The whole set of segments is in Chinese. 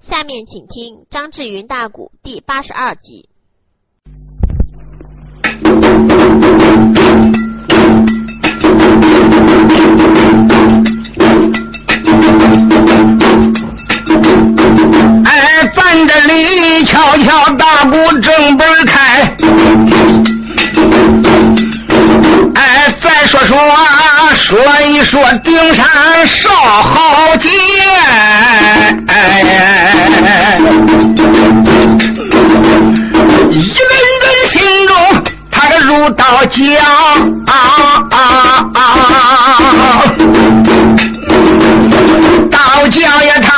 下面请听张志云大鼓第八十二集。哎，咱这里敲敲大鼓正本开。哎，再说说说一说顶山少豪杰。哎，一个人心中他个如刀绞。刀绞呀，他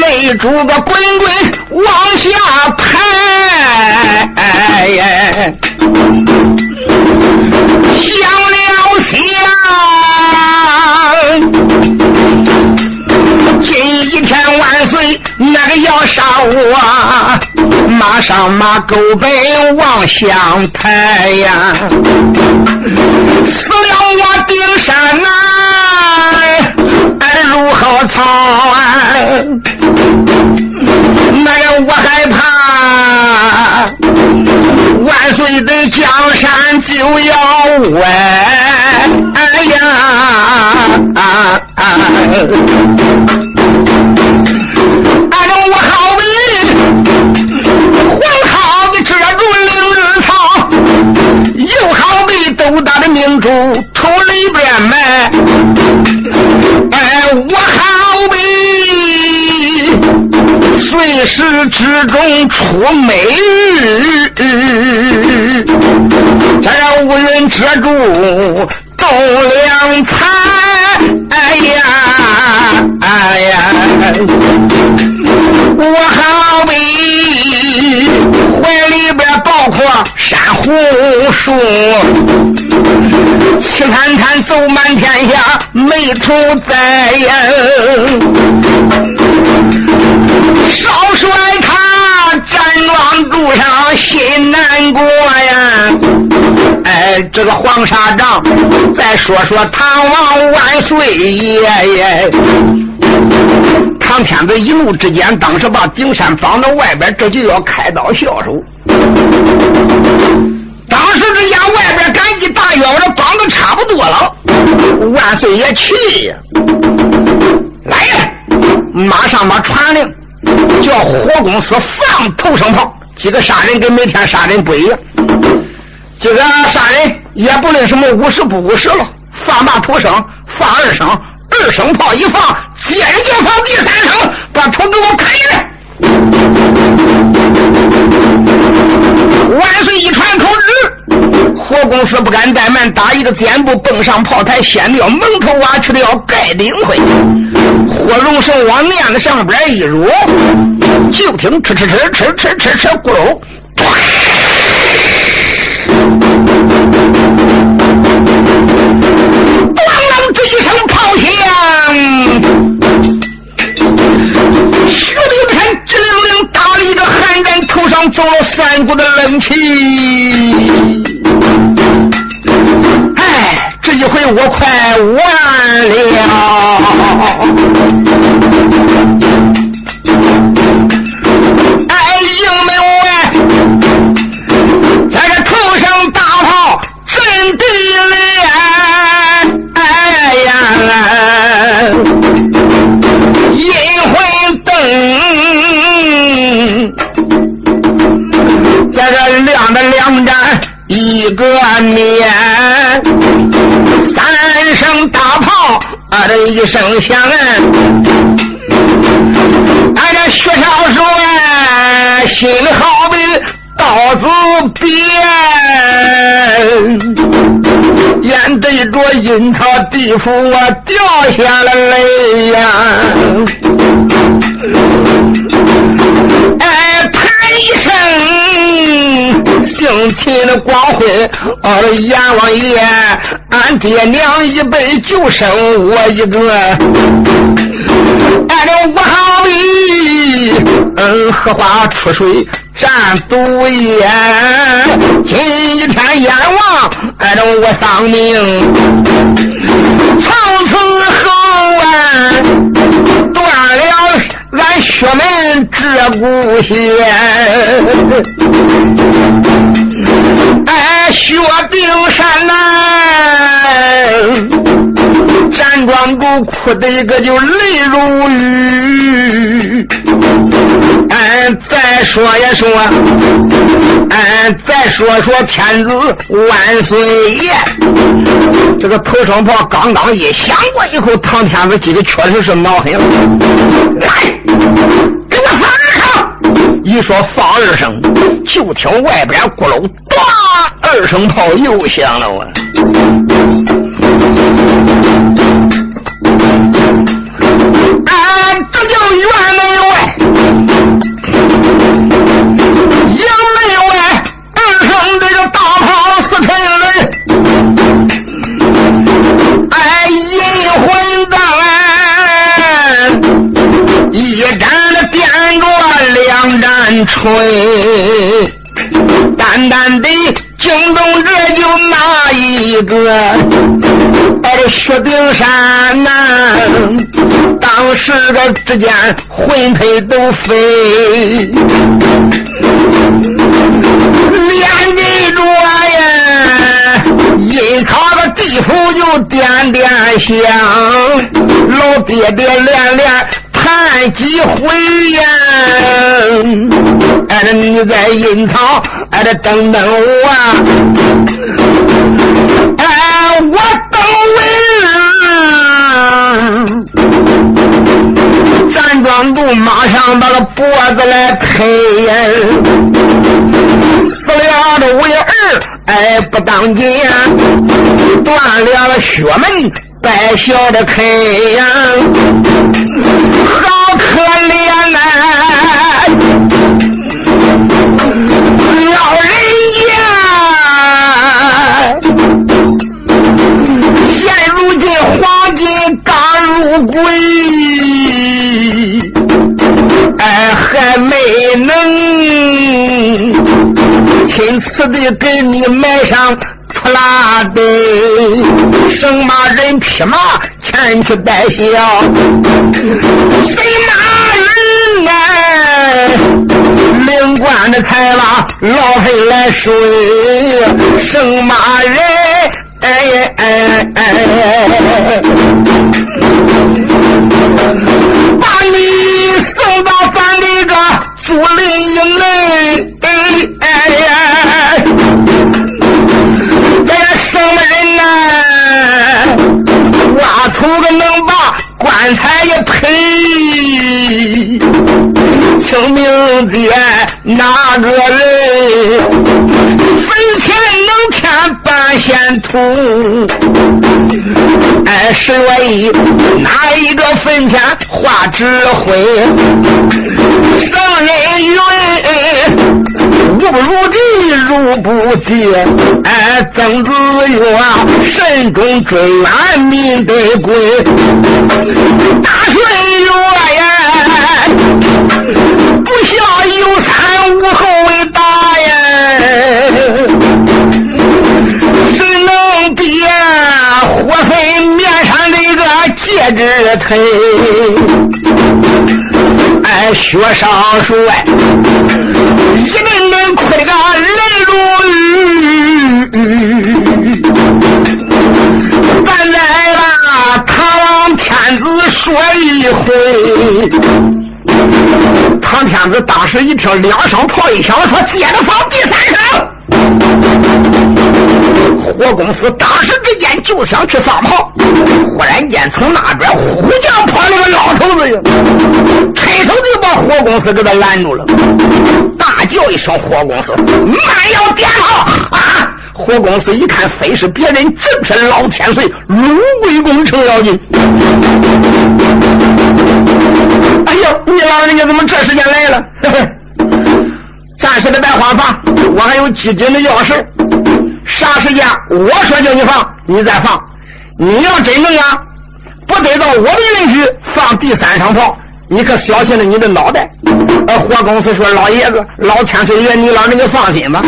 泪珠个滚滚那个要杀我，马上马狗奔望乡台呀，死了我顶山呐。如何草啊？那个我害怕，万岁的江山就要歪。哎呀！俺这我好比黄好的遮住凌日草，又好比斗大的明珠土里边埋。哎我好比随时之中出美玉，这乌云遮住栋梁彩。哎呀，哎呀，我好比怀里边抱块珊瑚树。气探探走满天下，没处栽呀。少帅他站桩路上心难过呀。哎，这个黄沙帐，再说说唐王万岁爷爷天子一怒之间，当时把顶山绑到外边，这就要开刀下手。当时之间，外边赶紧大院子绑的差不多了，万岁爷气呀！来呀，马上把传令，叫火公司放头声炮。几个杀人跟每天杀人不一样，这个杀人也不论什么五十不五十了，放把头声，放二声，二声炮一放，接着就放第三声，把头给我砍下来。万岁一传口旨，火公司不敢怠慢，打一个箭步蹦上炮台，掀掉蒙头挖去的要盖顶盔。火龙绳往面子上边一入，就听哧哧哧哧哧哧哧咕噜，咣啷这一声炮响。了一个寒战，头上走了三股的冷气。哎，这一回我快完了。在这亮的亮盏一个面，三声大炮，啊的一声响啊，俺这薛少帅心里好比刀子鞭，眼对着阴曹地府，我掉下了泪呀！哎，啪一声。姓秦的光辉，哦，阎王爷，俺爹娘一辈就生我一个，俺这我好比，嗯，荷花出水战毒烟，今天阎王，俺这我丧命，从此鹧鸪仙。哎，薛丁山呐，站庄主哭的一个就泪如雨。哎，再说一说，哎，再说说天子万岁爷，这个头声炮刚刚一响过以后，唐天子今天确实是恼狠了。来，给我放二声！一说放二声，就听外边咕噜咚，二声炮又响了啊！啊，这叫院门外，营门外，二声这个大炮四沉人，哎，银魂弹，一盏的点着两盏吹，单单的惊动这就哪一个？哎，这薛丁山呐、当时个之间魂魄都飞，连着着呀，阴曹的地府就点点响，老爹爹连连叹几回呀！哎，你在阴曹，哎，这等等我啊！站庄主马上把个脖子来推呀，死了的为儿，哎，不当紧，断了血门，带笑的开呀，好可怜呐、老人家。现如今黄金刚入柜，哎，还没能亲自的给你埋上出拉的，生马人匹马前去带孝，谁马人哎，领官的才把老裴来睡，生马人哎。哎哎哎！把你棺材一赔，清明节哪个人。能添半仙土？哎，十月一哪一个坟前画纸灰？圣人云，无不如地，如不济。哎，曾子曰：慎终追远，民得归。大顺月呀，不孝有三，无后为大火焚面上那个戒指腿？哎，薛少帅一阵阵哭的个泪如雨。咱来了，唐王天子说一回。唐天子当时一听两声炮一响，说接着放第三声。火公司当时之间就想去放炮，忽然间从那边呼将跑来个老头子呀，伸手就把火公司给他拦住了，大叫一声：“火公司，慢要点炮！”啊！火公司一看，非是别人，正是老千岁龙贵公程咬金。哎呦，你老人家怎么这时间来了？呵 呵暂时的别慌放，我还有机警的钥匙。啥时间我说叫你放，你再放。你要真能啊，不得到我的允许放第三声炮，你可小心了你的脑袋。呃，火公司说：“老爷子，老千岁爷，你老人家放心吧。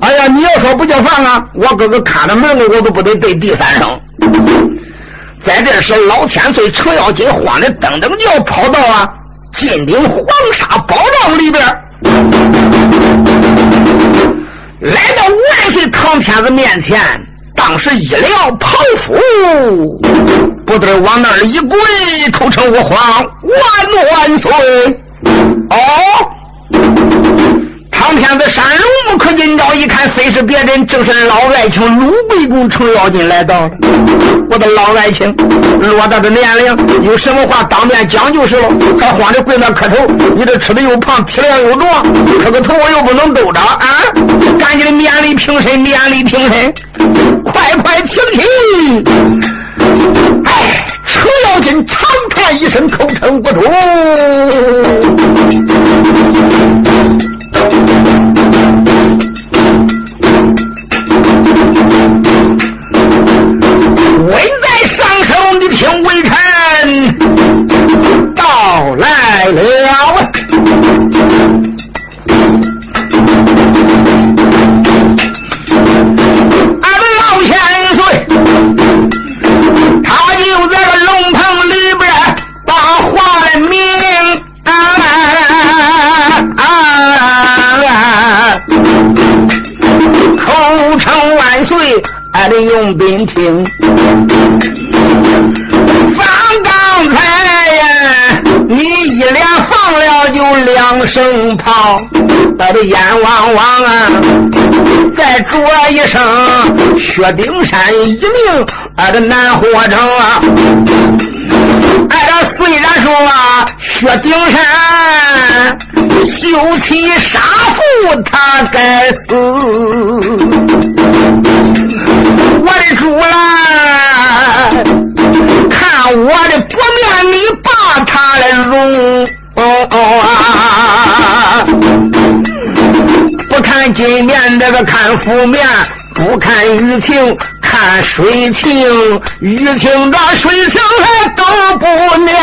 哎呀，你要说不叫放啊，我哥哥看着门我都不得对第三声。”在这时，老千岁程咬金慌的噔噔就要跑到啊金顶黄沙宝帐里边，来到万岁唐天子面前，当时一撩袍服，不得往那儿一跪，口称我皇万万岁。哦。唐天子山龙木可今朝一看，非是别人，正是老爱卿鲁贵公程咬金来到了。我的老爱卿，偌大的年龄，有什么话当面讲就是了，还慌着跪那磕头。你这吃的又胖，体量又壮，磕个头我又不能兜着啊！赶紧的免礼平身，免礼平身，快快请起。哎，车咬金长叹一声，口称不出。兵听，放刚才呀，你一连放了就两声炮，把这眼汪汪啊，再着一声薛丁山一命，俺这难活成啊！哎，这虽然说啊，薛丁山休妻杀父，他该死。主来，看我的薄面，你把他的容啊！不看金面，那个看负面；不看雨情，看水情。雨情这水情还都不念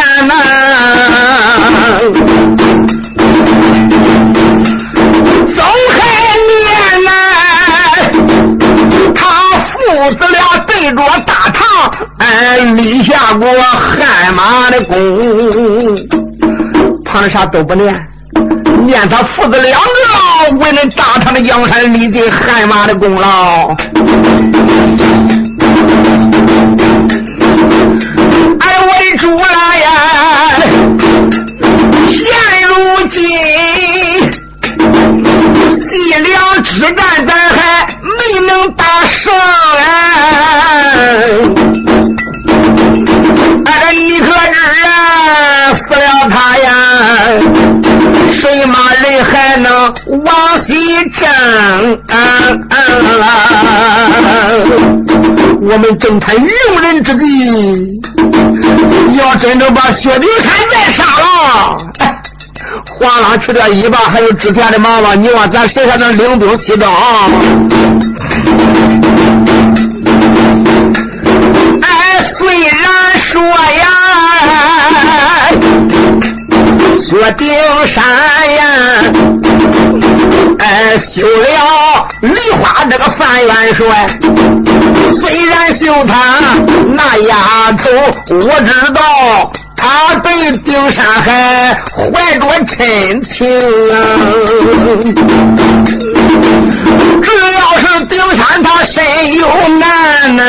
的功，旁啥都不念，念他父子两个为了大唐的江山立尽汗马的功劳。哎，我的主来们正谈用人之际，要真正把薛丁山再杀了。哗啦去掉一半，还有之前的忙吧？你往咱身上能领兵西征？哎，虽然说呀，薛丁山呀，哎，休了梨花这个范元帅，虽然休他那丫头，我知道。他对丁山还怀着真情！只要是丁山他身有难呢，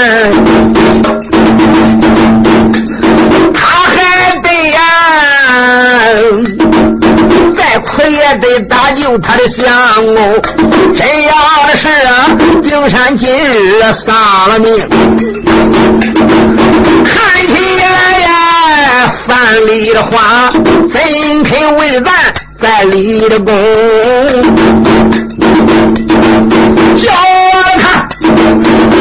他还得呀，再苦也得搭救他的相公。真要是啊，丁山今日丧了命，看起来呀。范蠡的话，怎肯为咱再立的功？叫我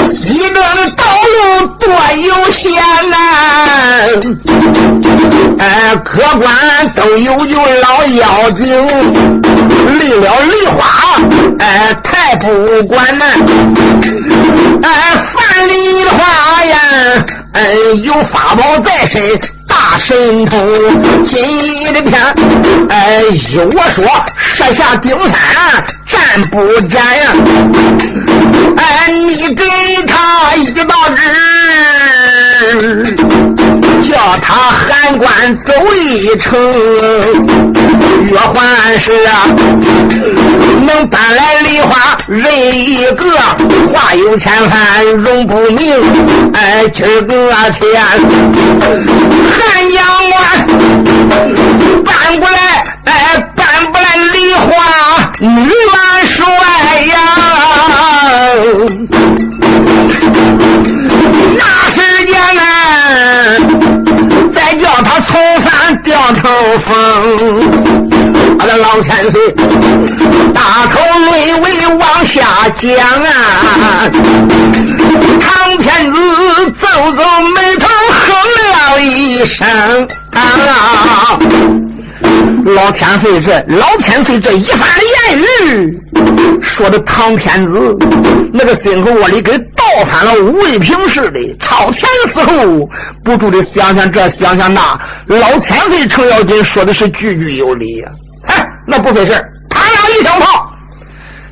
西边的道路多悠闲呐！哎，客官都有就老妖精，立了梨花，哎，太不管呐！哎，范梨花呀，哎，有法宝在身。大神通，今日天，哎，依我说，设下顶山，战不战呀？哎，你给他一道旨，叫他喊。汉关走一程，岳环是啊，能搬来梨花人一个，话有千番容不明。哎，今儿个天，汉将官搬过来，哎，搬不来梨花女元帅呀。掉头风。他的老千岁大口泪尾往下讲啊，唐天子皱皱眉头，哼了一声啊。老千岁这老千岁这一番言语，说的唐天子那个心口窝里跟倒翻了五味瓶似的，朝前似后，不住的想想这想想那。老千岁程咬金说的是句句有理呀，哎，那不费事他俩一响炮，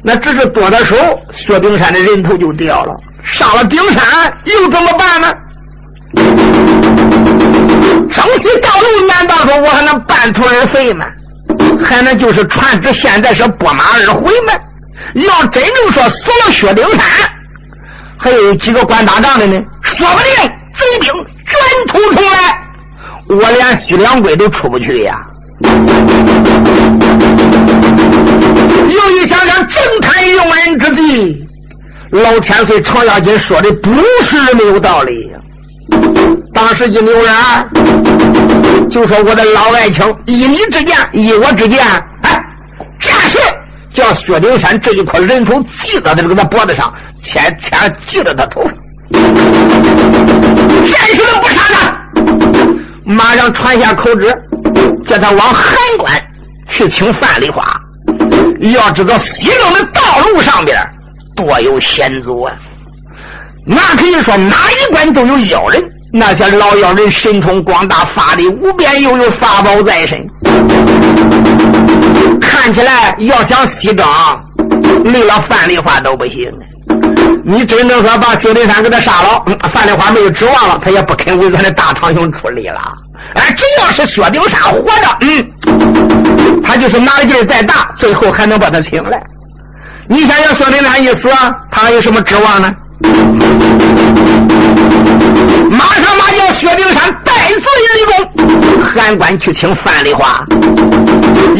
那只是多的手，薛丁山的人头就掉了。上了顶山又怎么办呢？征西道路，难道说我还能半途而废吗？还能就是传旨，现在是拨马而回吗？要真正说死了薛丁山，还有几个管打仗的呢？说不定贼兵卷土重来，我连西凉关都出不去呀！又一想想，正谈用人之际，老千岁程咬金说的不是没有道理。当时一扭人，就说我的老爱卿，依你之见，依我之见，哎，暂时叫薛丁山这一块人头系到他这个他脖子上，牵牵系到他头上，暂时的不杀他，马上传下口旨，叫他往函关去请范丽花。要知道西征的道路上边多有险阻啊，那可以说哪一关都有妖人。那些老妖人神通广大，法力无边，又有法宝在身，看起来要想西征，没了范丽花都不行。你真正说把薛丁山给他杀了，范丽花没有指望了，他也不肯为咱的大唐兄出力了。哎，只要是薛丁山活着，嗯，他就是拿的劲儿再大，最后还能把他请来。你想想，薛丁山一死，他还有什么指望呢？马上马叫薛丁山带罪立功，函关去请范丽花。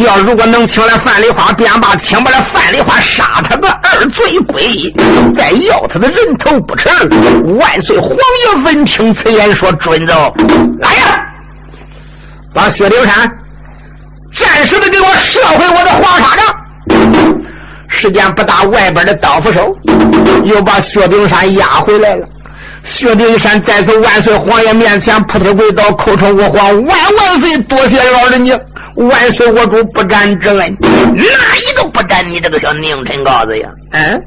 要如果能请来范丽花，便把请不来范丽花，杀他个二罪归一，再要他的人头不成。万岁皇爷闻听此言，说准奏。来呀，把薛丁山暂时的给我射回我的黄沙帐。时间不大，外边的刀斧手又把薛丁山押回来了。薛丁山再次万岁皇爷面前扑头跪倒，口称我皇万万岁，多谢老人家，万岁我主不斩之恩，哪一个不斩你这个小佞臣羔子呀？嗯，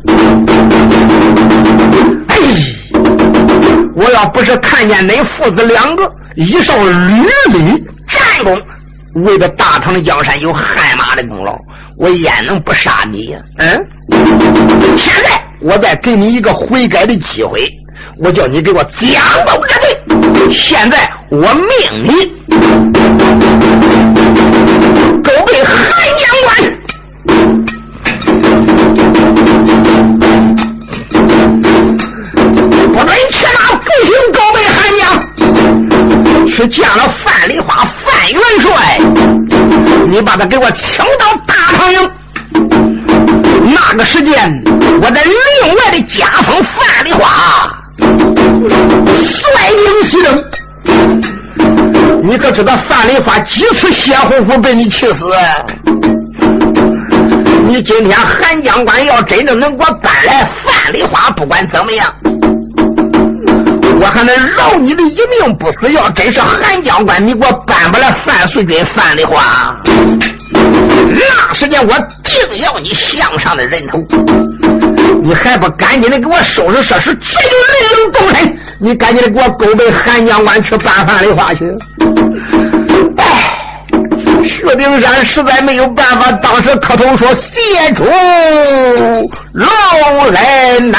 哎，我要不是看见恁父子两个一上屡屡战功，为了大唐江山有汗马的功劳，我焉能不杀你呀？嗯，现在我再给你一个悔改的机会。我叫你给我讲到这罪，现在我命你勾背韩将官，不准去那不行勾背韩将，去见了范丽花范元帅，你把他给我请到大唐营。那个时间，我在另外的加封范丽花。率领西征，你可知道范丽花几次血呼呼被你气死？你今天韩将官要真正能给我搬来范丽花，不管怎么样，我还能饶你的一命不死。要真是韩将官，你给我搬不来范素君、范丽花，那时间我定要你项上的人头。你还不赶紧的给我收拾设施，这就利用动身。你赶紧的给我勾背韩将官去办饭的话去。哎，薛丁山实在没有办法，当时磕头说：“谢主隆恩呐！”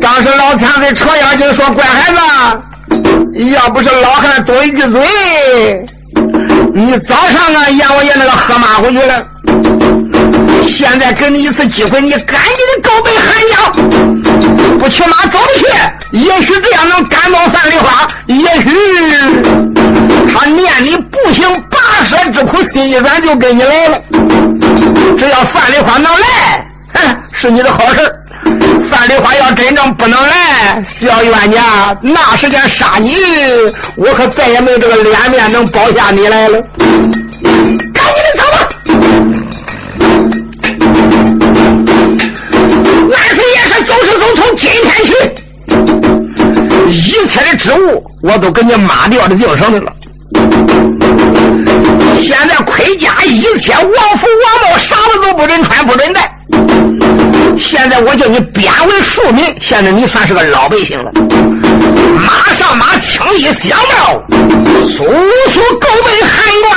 当时老千岁扯腰就说：“乖孩子，要不是老汉多一句嘴，你早上啊阎王爷那个喝马回去了。现在给你一次机会，你赶紧的告别韩家，不骑马走去，也许这样能感动范梨花，也许他念你不行跋涉之苦，心一软就跟你来了。只要范梨花能来，哼，是你的好事。”范梨花要真正不能来，小冤家，那时间杀你，我可再也没这个脸面能保下你来了。赶紧的走吧！万岁爷是走是走，从今天起，一切的职务我都给你抹掉的净剩的了。现在盔甲一切王服王帽，啥子都不准穿，不准戴。现在我叫你贬为庶民，现在你算是个老百姓了。马上马，轻衣相貌，速速告备函官。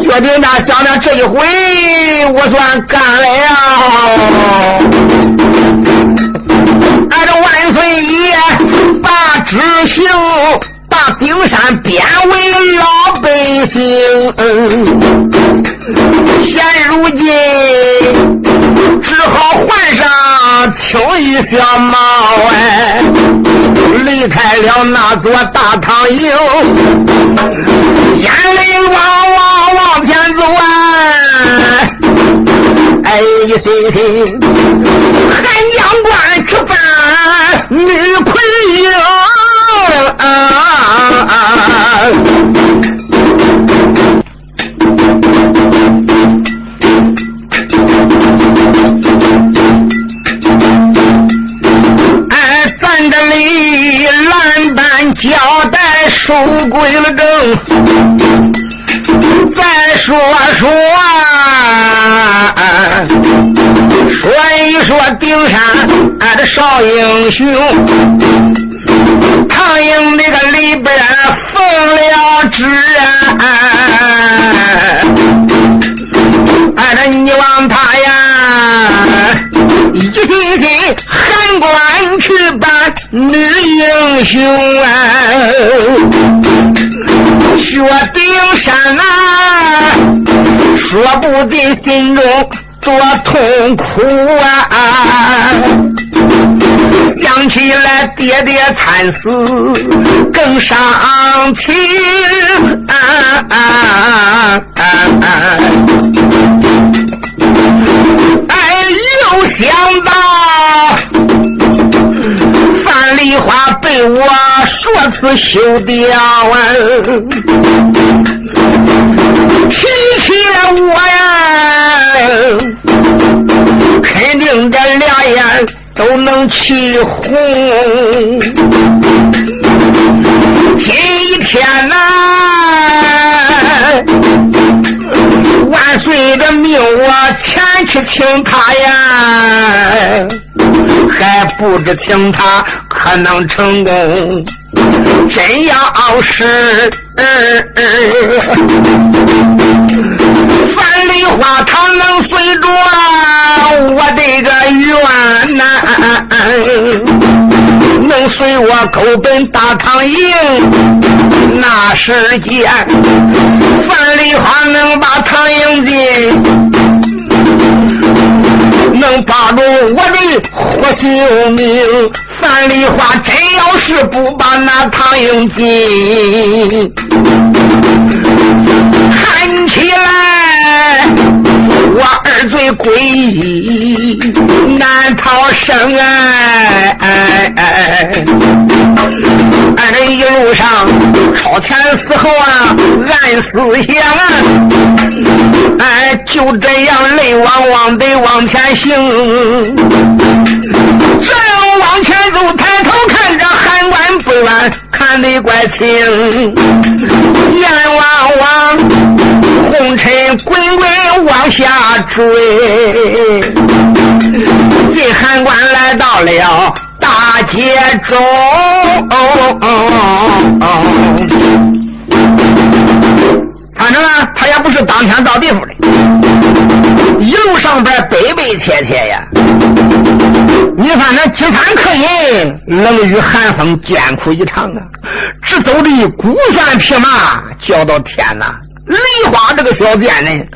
薛丁大想着这一回我算干了，俺这万岁爷把执行。把丁山贬为老百姓，现如今只好换上青衣小帽哎，离开了那座大唐营，眼泪汪汪往前走啊！哎，一心心韩将官吃饭女魁英。收归了正，再说说，说一说顶山俺的少英雄。唐营那个里边奉了旨，英雄啊，雪顶山啊，说不定心中多痛苦啊。想起来爹爹惨死更伤情，哎，又想我说辞休掉，提起我呀，肯定这俩眼。都能气红，今天呐，万岁的命我前去请他呀，还不知请他可能成功。真要是范梨花，他能随着我这个愿呐，能随我勾奔大唐营，那时间范梨花能把唐营进。能保住我的活性命，樊梨花真要是不把那唐英进，喊起来。我二罪归一，难逃生哎！俺这一路上超前死后啊，暗思想啊，哎，就这样泪汪汪的往前行。正往前走，抬头看着汉官不远，看得怪清。眼汪汪，滚滚往下坠，进汉关来到了。大街中，反正啊，他也不是当天到地方的，一路上边悲悲切切呀。你反正饥餐渴饮，冷雨寒风，艰苦一场啊！只走的孤山匹马，叫到天呐！梨花这个小贱人，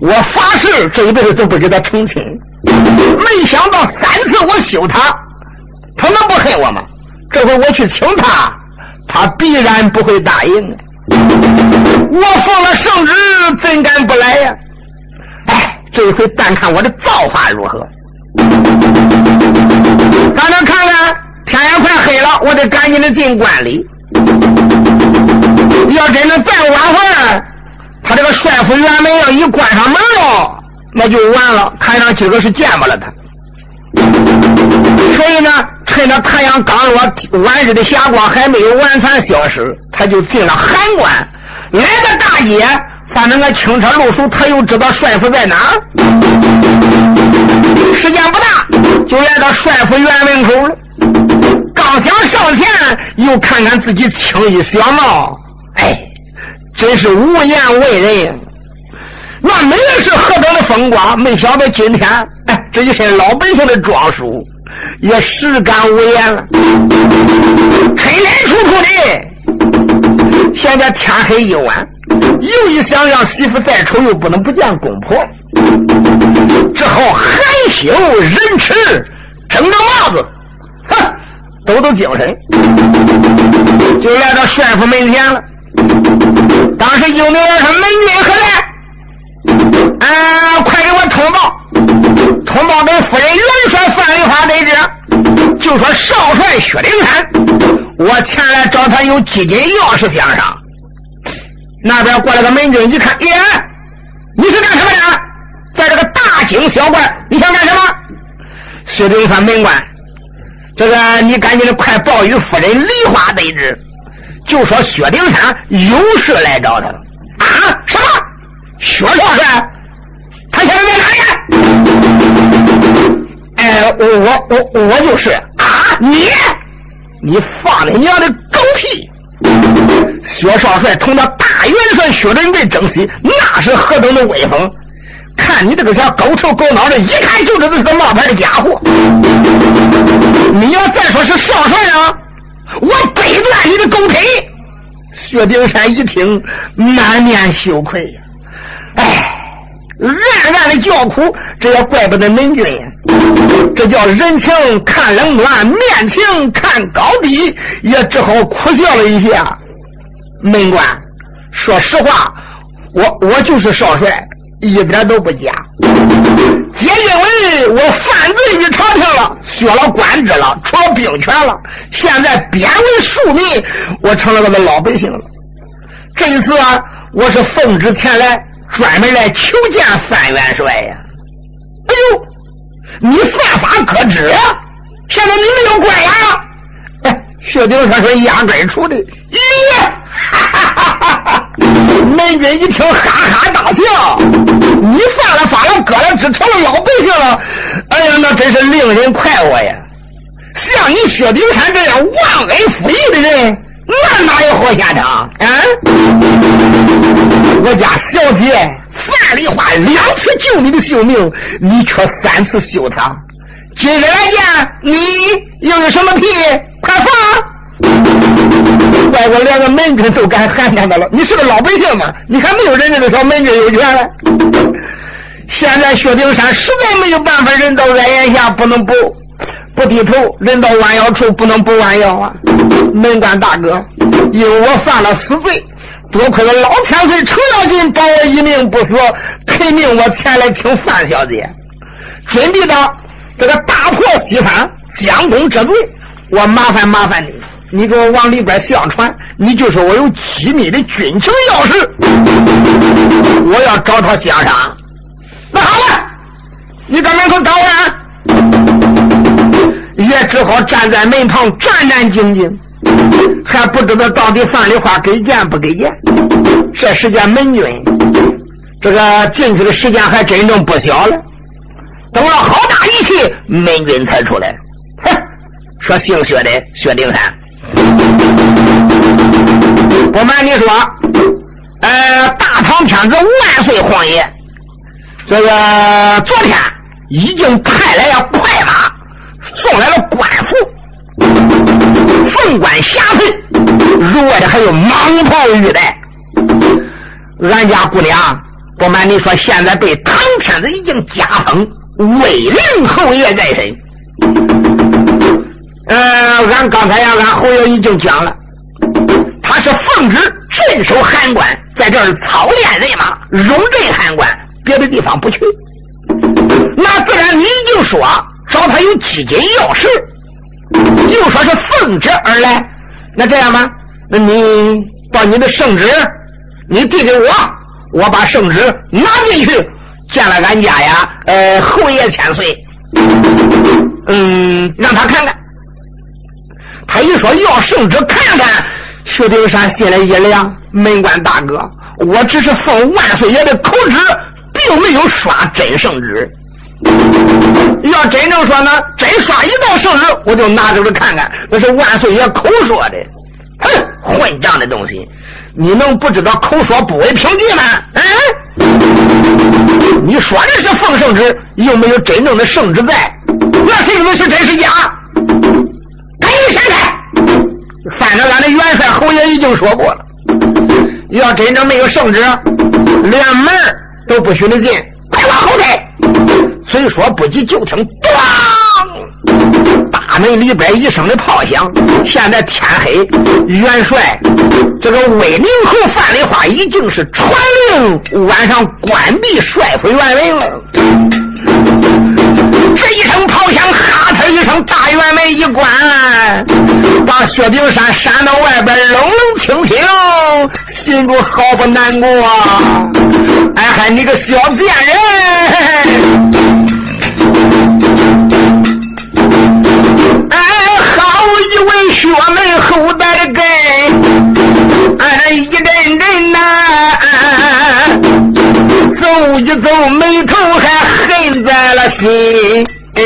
我发誓这一辈子都不给他成亲。没想到三次我休他，他能不恨我吗？这回我去请他，他必然不会答应。我奉了圣旨，怎敢不来呀？哎，这一回但看我的造化如何。咱们看看，天也快黑了，我得赶紧的进关里。要真的再晚会儿，他这个帅府辕门要一关上门了，那就完了。看上今个是见不了他。所以呢，趁着太阳刚落，晚日的霞光还没有完全消失，他就进了函关，来到大街。反正个轻车露宿，他又知道帅府在哪。时间不大，就来到帅府院门口了。刚想上前，又看看自己青衣小帽，真是无言为人。那没人是何等的风光，没想到今天，哎，这一身老百姓的装束，也实感无言了。春天出出的，现在天黑一晚。又一想，让媳妇再丑，又不能不见公婆，只好含羞忍耻，睁着帽子，哼，抖抖精神，就来到帅府门前了。当时有名说：“门军何在？啊，快给我通报，通报给夫人元帅范梨花得知，就说少帅薛丁山，我前来找他有几斤要事相商。”那边过来个门军，一看，耶，你是干什么的？在这个大惊小怪，你想干什么？薛丁山门官，这个你赶紧的快报与夫人梨花得知，就说薛丁山有事来找他了。啊？什么？薛少帅？他现在在哪里？哎，我我我我就是啊！你你放你娘的狗屁！薛少帅同那大元帅薛仁贵争西，那是何等的威风！看你这个小狗头狗脑的，一看就知道是个冒牌的家伙。你要再说是少帅啊，我掰断你的狗腿！薛丁山一听，满面羞愧呀，哎。暗暗的叫苦，这也怪不得门军。这叫人情看冷暖，面情看高低，也只好苦笑了一下。门官，说实话，我我就是少帅，一点都不假。也因为我犯罪于朝廷了，削了官职了，除了兵权了，现在贬为庶民，我成了个老百姓了。这一次啊，我是奉旨前来。专门来求见范元帅呀！哎呦，你犯法可知？现在你没有官呀？哎，薛丁山说压根出的。咦，哈哈哈哈哈！门军一听，哈哈大笑。你犯了法了，割了职，成了老百姓了。哎呀，那真是令人快活呀！像你薛丁山这样忘恩负义的人，那哪有好下场？啊？我家小姐范丽花两次救你的性命，你却三次休她。今日来见你，又有什么屁？快放！外国连个门军都敢喊他的了，你是个老百姓吗？你还没有人家的小门军有权了。现在薛丁山实在没有办法，人到矮檐下不能不不低头，人到弯腰处不能不弯腰啊！门官大哥，因为我犯了死罪。多亏了老千岁程咬金保我一命不死，肯命我前来请范小姐，准备到这个大破西方，将功折罪。我麻烦麻烦你，你给我往里边相传，你就说我有机密的军情要事，我要找他相商。那好了，你在门口等我，也只好站在门旁战战兢兢。还不知道到底范丽花给见不给见？这时间门军这个进去的时间还真正不小了。等了好大一气，门军才出来。哼，说姓薛的薛丁山，不瞒你说，呃，大唐天子万岁皇爷，这个昨天已经派来了快马，送来了官服，凤冠霞帔，额外的还有蟒袍玉带。俺家姑娘，不瞒你说，现在被唐天子已经加封魏灵侯爷在身。呃，俺刚才呀，俺侯爷已经讲了，他是奉旨镇守函关，在这儿操练人马，容镇函关，别的地方不去。那自然你就说找他有基金要事，又说是奉旨而来，那这样吧，那你把你的圣旨。你递给我，我把圣旨拿进去，见了俺家呀，呃，侯爷千岁，嗯，让他看看。他一说要圣旨看看，薛丁山心里一凉。门官大哥，我只是奉万岁爷的口旨，并没有刷真圣旨。要真正说呢，真刷一道圣旨，我就拿出来看看，那是万岁爷口说的。哼，混账的东西！你能不知道口说不为凭据吗？嗯，你说的是奉圣旨，又没有真正的圣旨在，那谁知道是真是假？反正俺的元帅侯爷已经说过了，要真正没有圣旨，连门都不许你进，快往后退！虽说不急，就听咣。大门里边一声的炮响，现在天黑，元帅这个威宁侯范丽花已经是传令晚上关闭帅府院门了。这一声炮响，哈一声，大院门一关，把薛丁山闪到外边，冷冷清清，心中好不难过。哎嗨，你个小贱人！哎，好一位薛门后代的根，哎一阵阵呐，走一走眉头还恨在了心。小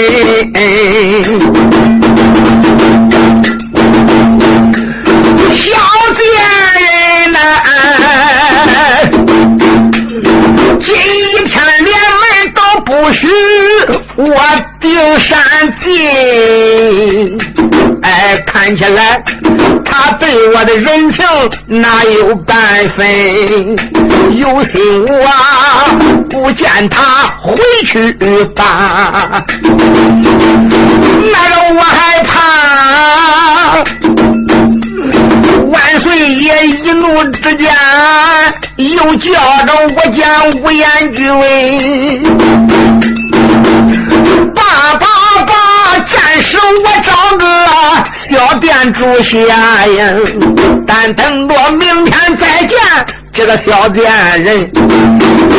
我丁山进。哎，看起来他对我的人情哪有半分？有心我不见他回去吧，那个我害怕万岁爷一怒之间又叫着我讲无言句为爸爸。暂时我找个小店住下呀，但等到明天再见这个小贱人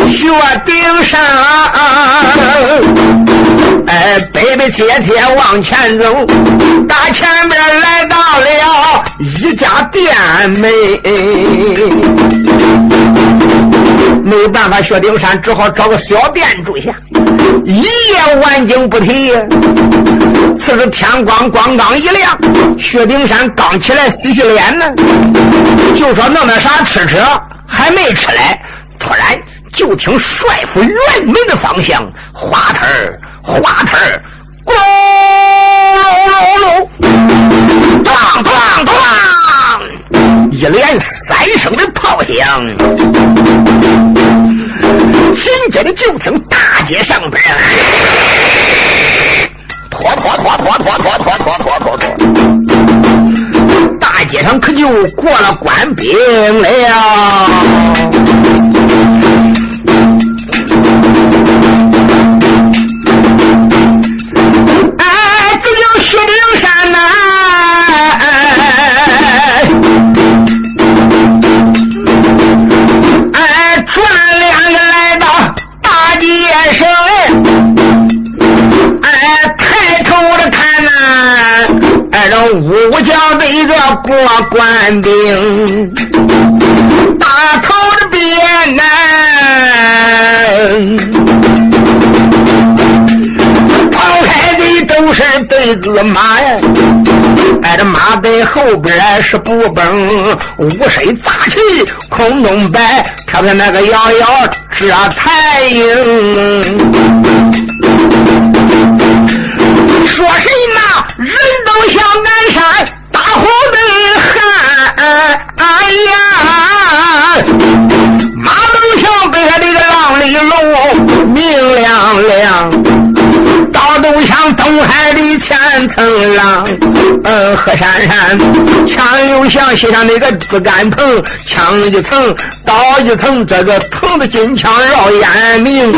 薛丁山。哎，悲悲切切往前走，大前边来到了一家店门。没办法，薛丁山只好找个小店住下，一夜晚景不提。此时天光刚刚一亮，薛丁山刚起来洗洗脸呢，就说弄点啥吃吃，还没吃来，突然就听帅府辕门的方向，花头儿花头儿，咣隆隆隆，当当当，一连三声的炮响，紧接着就听大街上边。拖拖拖拖拖拖拖拖拖拖拖，街上可就过了官兵了。武将的一个过官兵，大头的鞭呐，跑开的都是对子马呀，挨着马背后边是步崩，五身杂气空中摆，飘飘那个摇摇这太阳，说谁？人都想南山大红的汉，哎呀，马都像北海这个浪里龙明亮亮。刀都像东海的千层浪，嗯，河山山，枪又像西上那个竹竿棚，枪一层，刀一层，这个疼的金枪绕眼明。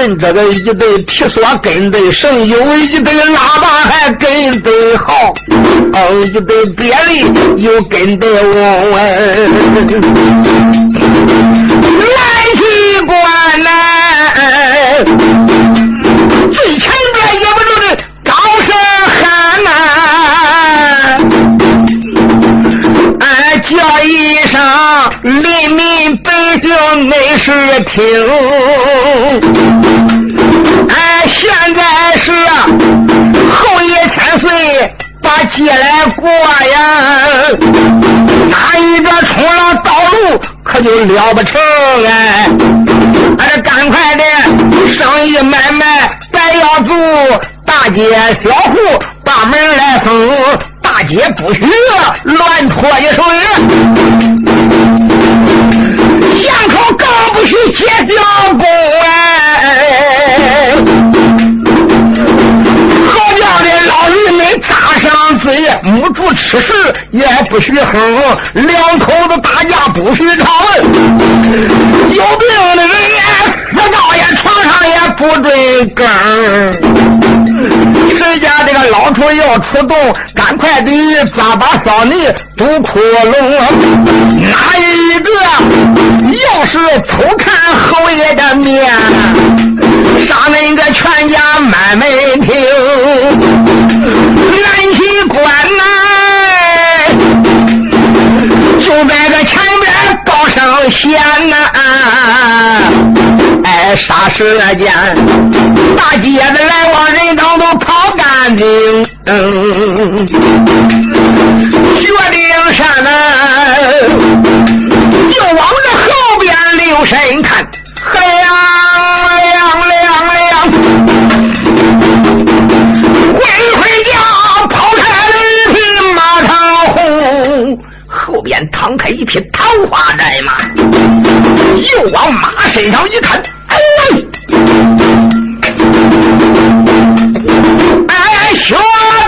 人，这个一对提索跟对绳，有一对喇叭还跟得好，哦，一对别的又跟得我来去关呐，没事听，哎，现在是后爷千岁把节来过呀，哪一个冲了道路？可就了不成哎！俺这赶快的生意买卖白要做，大街小户把门来封，大街不许乱泼一水，巷口更不许结小工哎！扎上嘴，母猪吃食也不许哼，两口子打架不许吵，有病的人也死到也床上也不准更。谁家这个老处要出动，赶快的抓把扫泥堵窟窿。哪一个要是偷看侯爷的面，杀恁个全家满门庭。南齐关呐，就在这前边高声响呐！哎，啥时间？大街的来往人等都跑干净。决定山呐，就往这后留神看，亮亮亮亮，回回家。后边躺开一匹桃花寨马，又往马身上一看，哎，哎，薛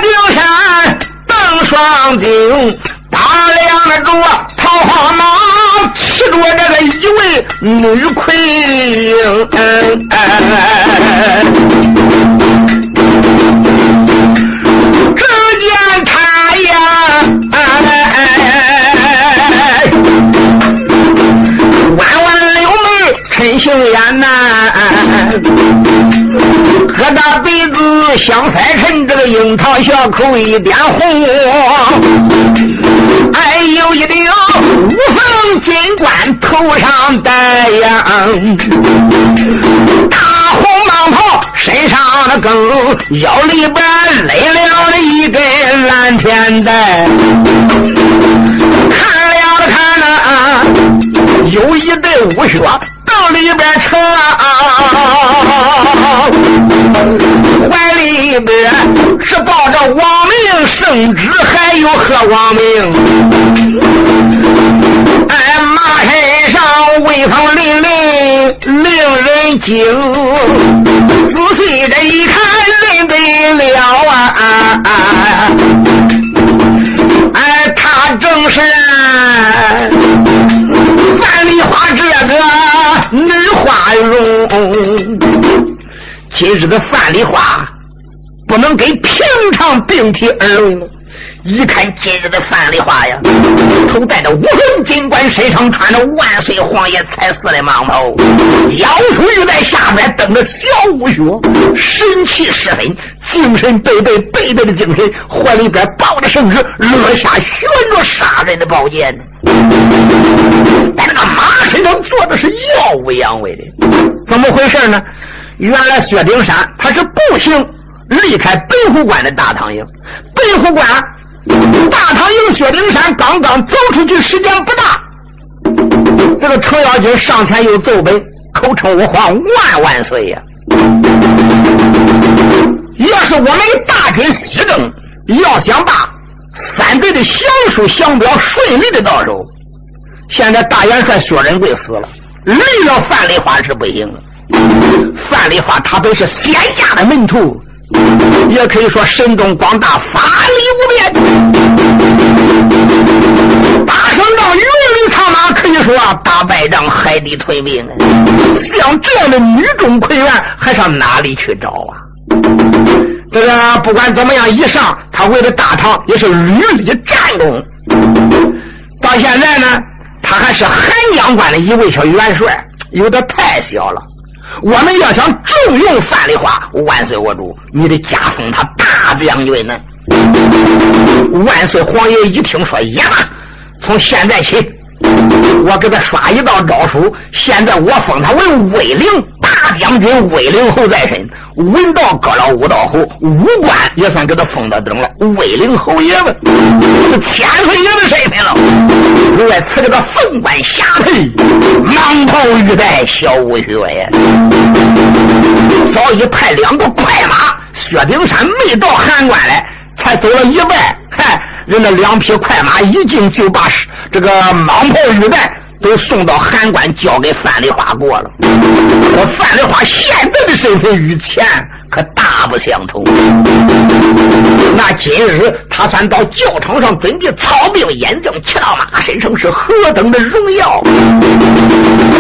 丁山邓双金，打量着桃花马，骑着这个一位女魁英。只见他呀。陈秀艳呐，疙瘩鼻子香腮成这个樱桃小口一点红，哎，呦一顶五凤金冠头上戴呀，大红蟒袍身上的更腰里边勒了一根蓝天带，看了看那有一对乌靴。里边成啊，怀里边是抱着亡命圣旨，还有何王命。哎，马身上威风凛凛，令人惊。仔细这一看，认得了啊！哎，他正是范丽花这个。繁荣，今日的范丽花不能给平常病体而论了。一看今日的范丽花呀，头戴着五龙金冠，身上穿着万岁皇爷彩色的蟒袍，腰处又在，下边蹬着小乌靴，神气十分，精神倍倍倍倍的精神，怀里边抱着圣旨，落下悬着杀人的宝剑。在那个马身上坐的是耀武扬威的，怎么回事呢？原来薛丁山他是步行离开北虎关的大唐营，北虎关大唐营，薛丁山刚刚走出去，时间不大。这个程咬金上前又奏本，口称我皇万万岁呀！要是我们的大军西征，要想把反对的降书降表顺利的到手，现在大元帅薛仁贵死了，离了范丽花是不行了。范丽花他本是仙家的门徒，也可以说神通广大，法力无边。打胜仗，云里苍马，可以说打败仗，海底吞并。像这样的女中魁元，还上哪里去找啊？这个不管怎么样，一上他为了大唐也是屡立战功。到现在呢，他还是韩江关的一位小元帅，有点太小了。我们要想重用范丽花，万岁我主，你得加封他大将军呢。万岁皇爷一听说，呀，从现在起，我给他刷一道诏书，现在我封他为威灵大将军，威灵侯在身。文道割了武道侯，武官也算给他封到顶了，威灵侯爷们，千岁爷的身份了。另外赐给他凤冠霞帔，蟒袍玉带，小武学呀。早已派两个快马，薛丁山没到函关来，才走了一半，嗨，人家两匹快马一进就把这个蟒袍玉带。都送到函关，交给范丽花过了。我范丽花现在的身份与前可大不相同。那今日他算到教场上准备操兵眼将，骑到马身上是何等的荣耀！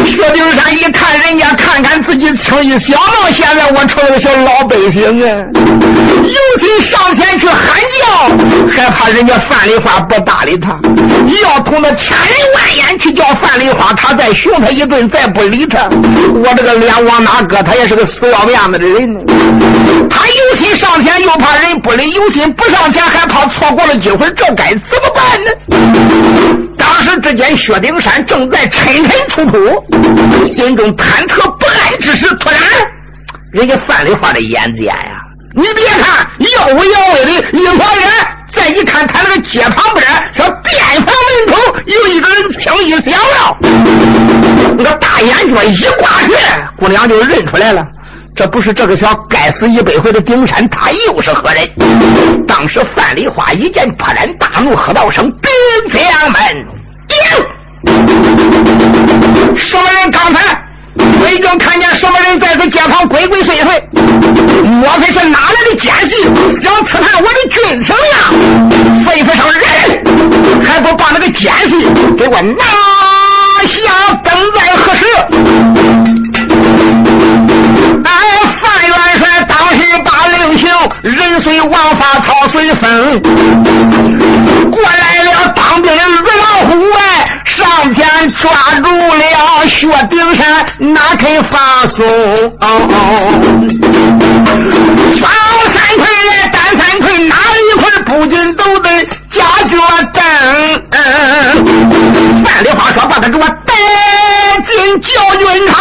薛丁山一看人家，看看自己，轻易想到现在我成了小老百姓啊，有心上前去喊叫，害怕人家范丽花不搭理他，要同他千人万眼去叫范。范丽花，他再凶他一顿，再不理他，我这个脸往哪搁？他也是个死要面子的人。他有心上前，又怕人不理；有心不上前，还怕错过了机会。这该怎么办呢？当时之间，薛丁山正在沉沉出哭，心中忐忑不安之时，突然，人家范丽花的眼尖呀！你别看耀武扬威的一伙人。再一看，他那个街旁边小店房门口有一个人轻易响了，那个大眼角一挂去，姑娘就认出来了，这不是这个小该死一百回的丁山，他又是何人？当时范丽花一见，勃然大怒，喝道声：“兵将们，什么人？刚才？”我已经看见什么人在此街旁鬼鬼祟祟，莫非是哪来的奸细想刺探我的军情呀？吩咐上人，还不把那个奸细给我拿下，等在何时？哎，范元帅当时把令行，人随王法，草随风，过来了当兵的二老虎哎。上前抓住了薛丁山，哪肯放松？双三魁来，单三魁，哪一块不仅都得加脚蹬？范丽花说：“把他给我带进教军场。”